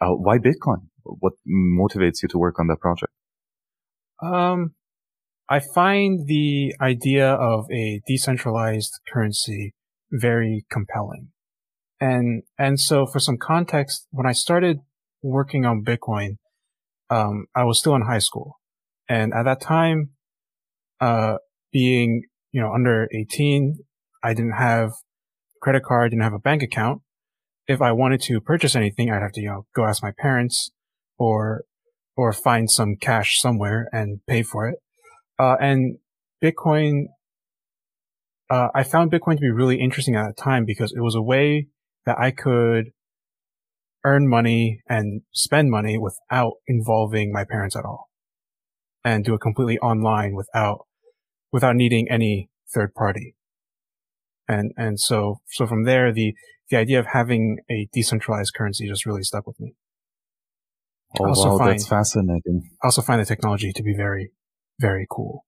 Uh, why Bitcoin? What motivates you to work on that project? Um, I find the idea of a decentralized currency very compelling. And, and so for some context, when I started working on Bitcoin, um, I was still in high school. And at that time, uh, being, you know, under 18, I didn't have credit card, didn't have a bank account. If I wanted to purchase anything, I'd have to, you know, go ask my parents or, or find some cash somewhere and pay for it. Uh, and Bitcoin, uh, I found Bitcoin to be really interesting at the time because it was a way that I could earn money and spend money without involving my parents at all and do it completely online without, without needing any third party. And, and so, so from there, the, the idea of having a decentralized currency just really stuck with me. Oh, wow, find, that's fascinating. I also find the technology to be very, very cool.